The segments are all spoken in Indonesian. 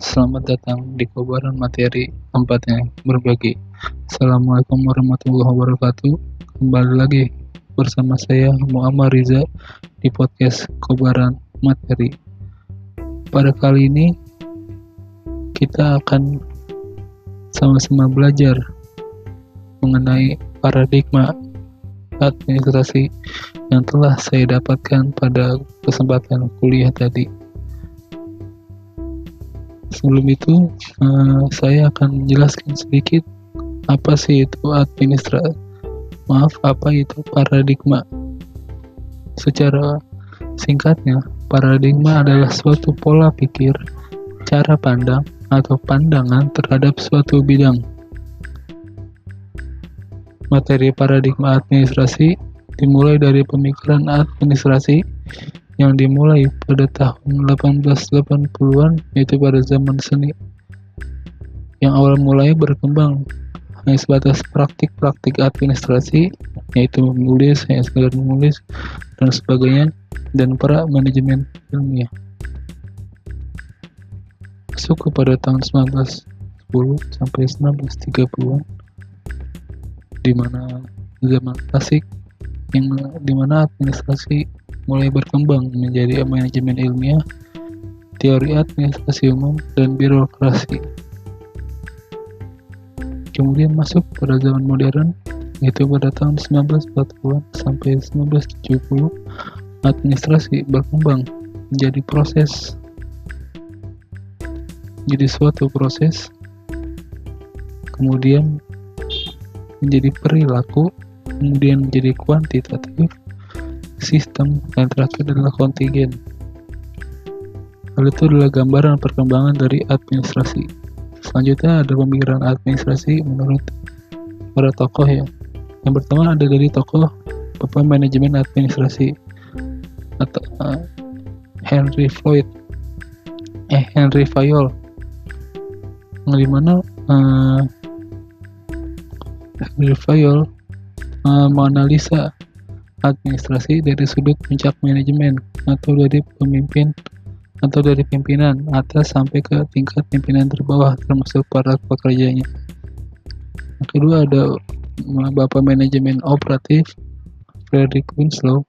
Selamat datang di kobaran materi tempatnya berbagi. Assalamualaikum warahmatullahi wabarakatuh. Kembali lagi bersama saya Muhammad Riza di podcast kobaran materi. Pada kali ini kita akan sama-sama belajar mengenai paradigma administrasi yang telah saya dapatkan pada kesempatan kuliah tadi. Sebelum itu, uh, saya akan menjelaskan sedikit apa sih itu administrasi. Maaf, apa itu paradigma? Secara singkatnya, paradigma adalah suatu pola pikir, cara pandang, atau pandangan terhadap suatu bidang. Materi paradigma administrasi dimulai dari pemikiran administrasi yang dimulai pada tahun 1880-an yaitu pada zaman seni. Yang awal mulai berkembang hanya sebatas praktik-praktik administrasi yaitu menulis, hanya sekedar menulis dan sebagainya dan para manajemen ilmiah. Masuk kepada tahun 1910 sampai 1930-an di mana zaman klasik yang di mana administrasi mulai berkembang menjadi manajemen ilmiah, teori administrasi umum, dan birokrasi. Kemudian masuk pada zaman modern, yaitu pada tahun 1940 sampai 1970, administrasi berkembang menjadi proses jadi suatu proses kemudian menjadi perilaku kemudian menjadi kuantitatif sistem, dan terakhir adalah kontingen. Hal itu adalah gambaran perkembangan dari administrasi. Selanjutnya ada pemikiran administrasi menurut para tokoh ya. Yang pertama ada dari tokoh Bapak Manajemen Administrasi atau uh, Henry Floyd eh Henry Fayol yang di mana uh, Henry Fayol menganalisa administrasi dari sudut puncak manajemen atau dari pemimpin atau dari pimpinan atas sampai ke tingkat pimpinan terbawah termasuk para pekerjanya. Yang kedua ada Bapak Manajemen Operatif Frederick Winslow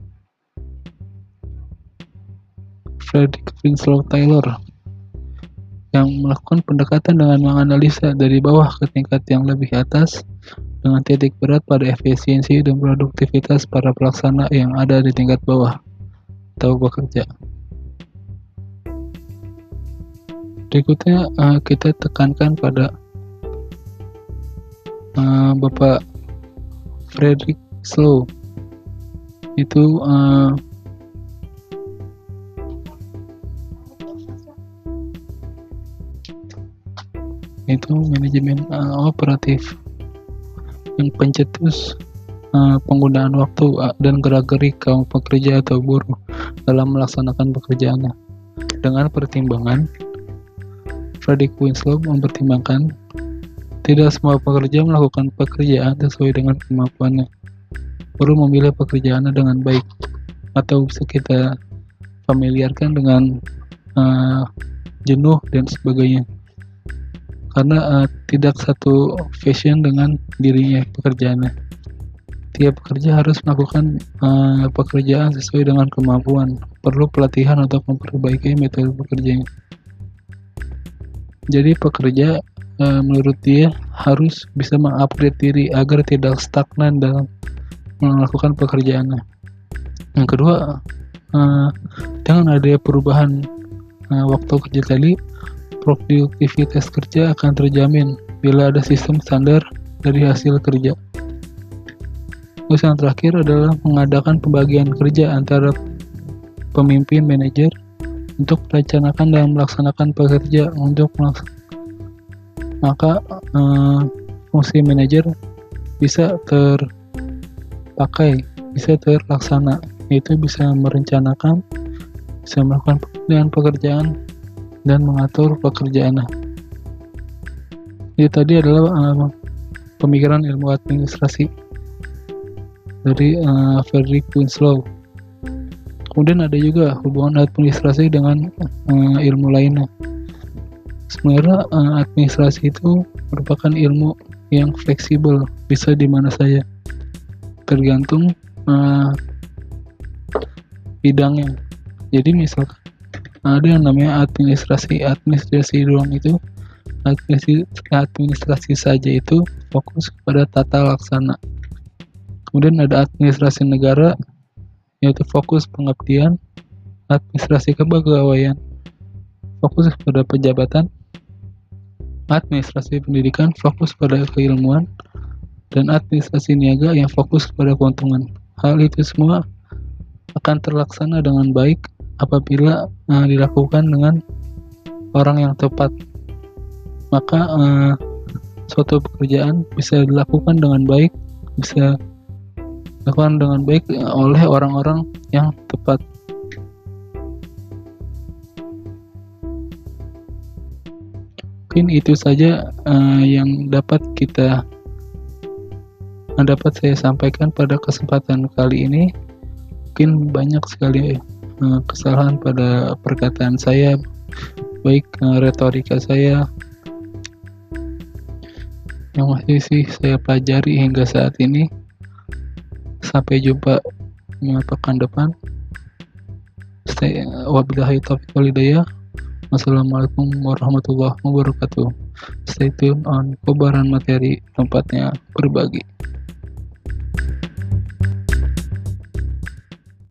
Frederick Winslow Taylor yang melakukan pendekatan dengan menganalisa dari bawah ke tingkat yang lebih atas dengan titik berat pada efisiensi dan produktivitas para pelaksana yang ada di tingkat bawah. Atau bekerja. Berikutnya uh, kita tekankan pada uh, Bapak Frederick Slow. Itu uh, itu manajemen uh, operatif pencetus uh, penggunaan waktu uh, dan gerak-gerik kaum pekerja atau buruh dalam melaksanakan pekerjaannya. Dengan pertimbangan, Frederick Winslow mempertimbangkan tidak semua pekerja melakukan pekerjaan sesuai dengan kemampuannya. Buruh memilih pekerjaannya dengan baik atau bisa kita familiarkan dengan uh, jenuh dan sebagainya karena uh, tidak satu fashion dengan dirinya pekerjaannya. Tiap pekerja harus melakukan uh, pekerjaan sesuai dengan kemampuan. Perlu pelatihan untuk memperbaiki metode bekerjanya. Jadi pekerja uh, menurut dia harus bisa mengupgrade diri agar tidak stagnan dalam melakukan pekerjaannya. Yang kedua, uh, dengan adanya perubahan uh, waktu kerja tadi, produktivitas kerja akan terjamin bila ada sistem standar dari hasil kerja. Terus yang terakhir adalah mengadakan pembagian kerja antara pemimpin manajer untuk merencanakan dan melaksanakan pekerja untuk maka eh, fungsi manajer bisa terpakai, bisa terlaksana, yaitu bisa merencanakan, bisa melakukan pekerjaan dan mengatur pekerjaannya. Ini tadi adalah uh, pemikiran ilmu administrasi dari uh, Frederick Winslow. Kemudian ada juga hubungan administrasi dengan uh, ilmu lainnya, sebenarnya uh, administrasi itu merupakan ilmu yang fleksibel bisa di mana saja tergantung uh, bidangnya jadi misalkan ada yang namanya administrasi administrasi doang itu. Administrasi, administrasi saja itu fokus kepada tata laksana. Kemudian ada administrasi negara yaitu fokus pengabdian administrasi kepegawaian fokus pada pejabatan administrasi pendidikan fokus pada keilmuan dan administrasi niaga yang fokus pada keuntungan. Hal itu semua akan terlaksana dengan baik apabila uh, dilakukan dengan orang yang tepat. Maka uh, suatu pekerjaan bisa dilakukan dengan baik bisa dilakukan dengan baik oleh orang-orang yang tepat. Mungkin itu saja uh, yang dapat kita dapat saya sampaikan pada kesempatan kali ini. Mungkin banyak sekali uh, kesalahan pada perkataan saya baik uh, retorika saya. Yang masih sih saya pelajari hingga saat ini. Sampai jumpa pekan depan. Stay wabillahi taufiq walhidayah wassalamualaikum warahmatullahi wabarakatuh. Stay tune on kobaran materi tempatnya berbagi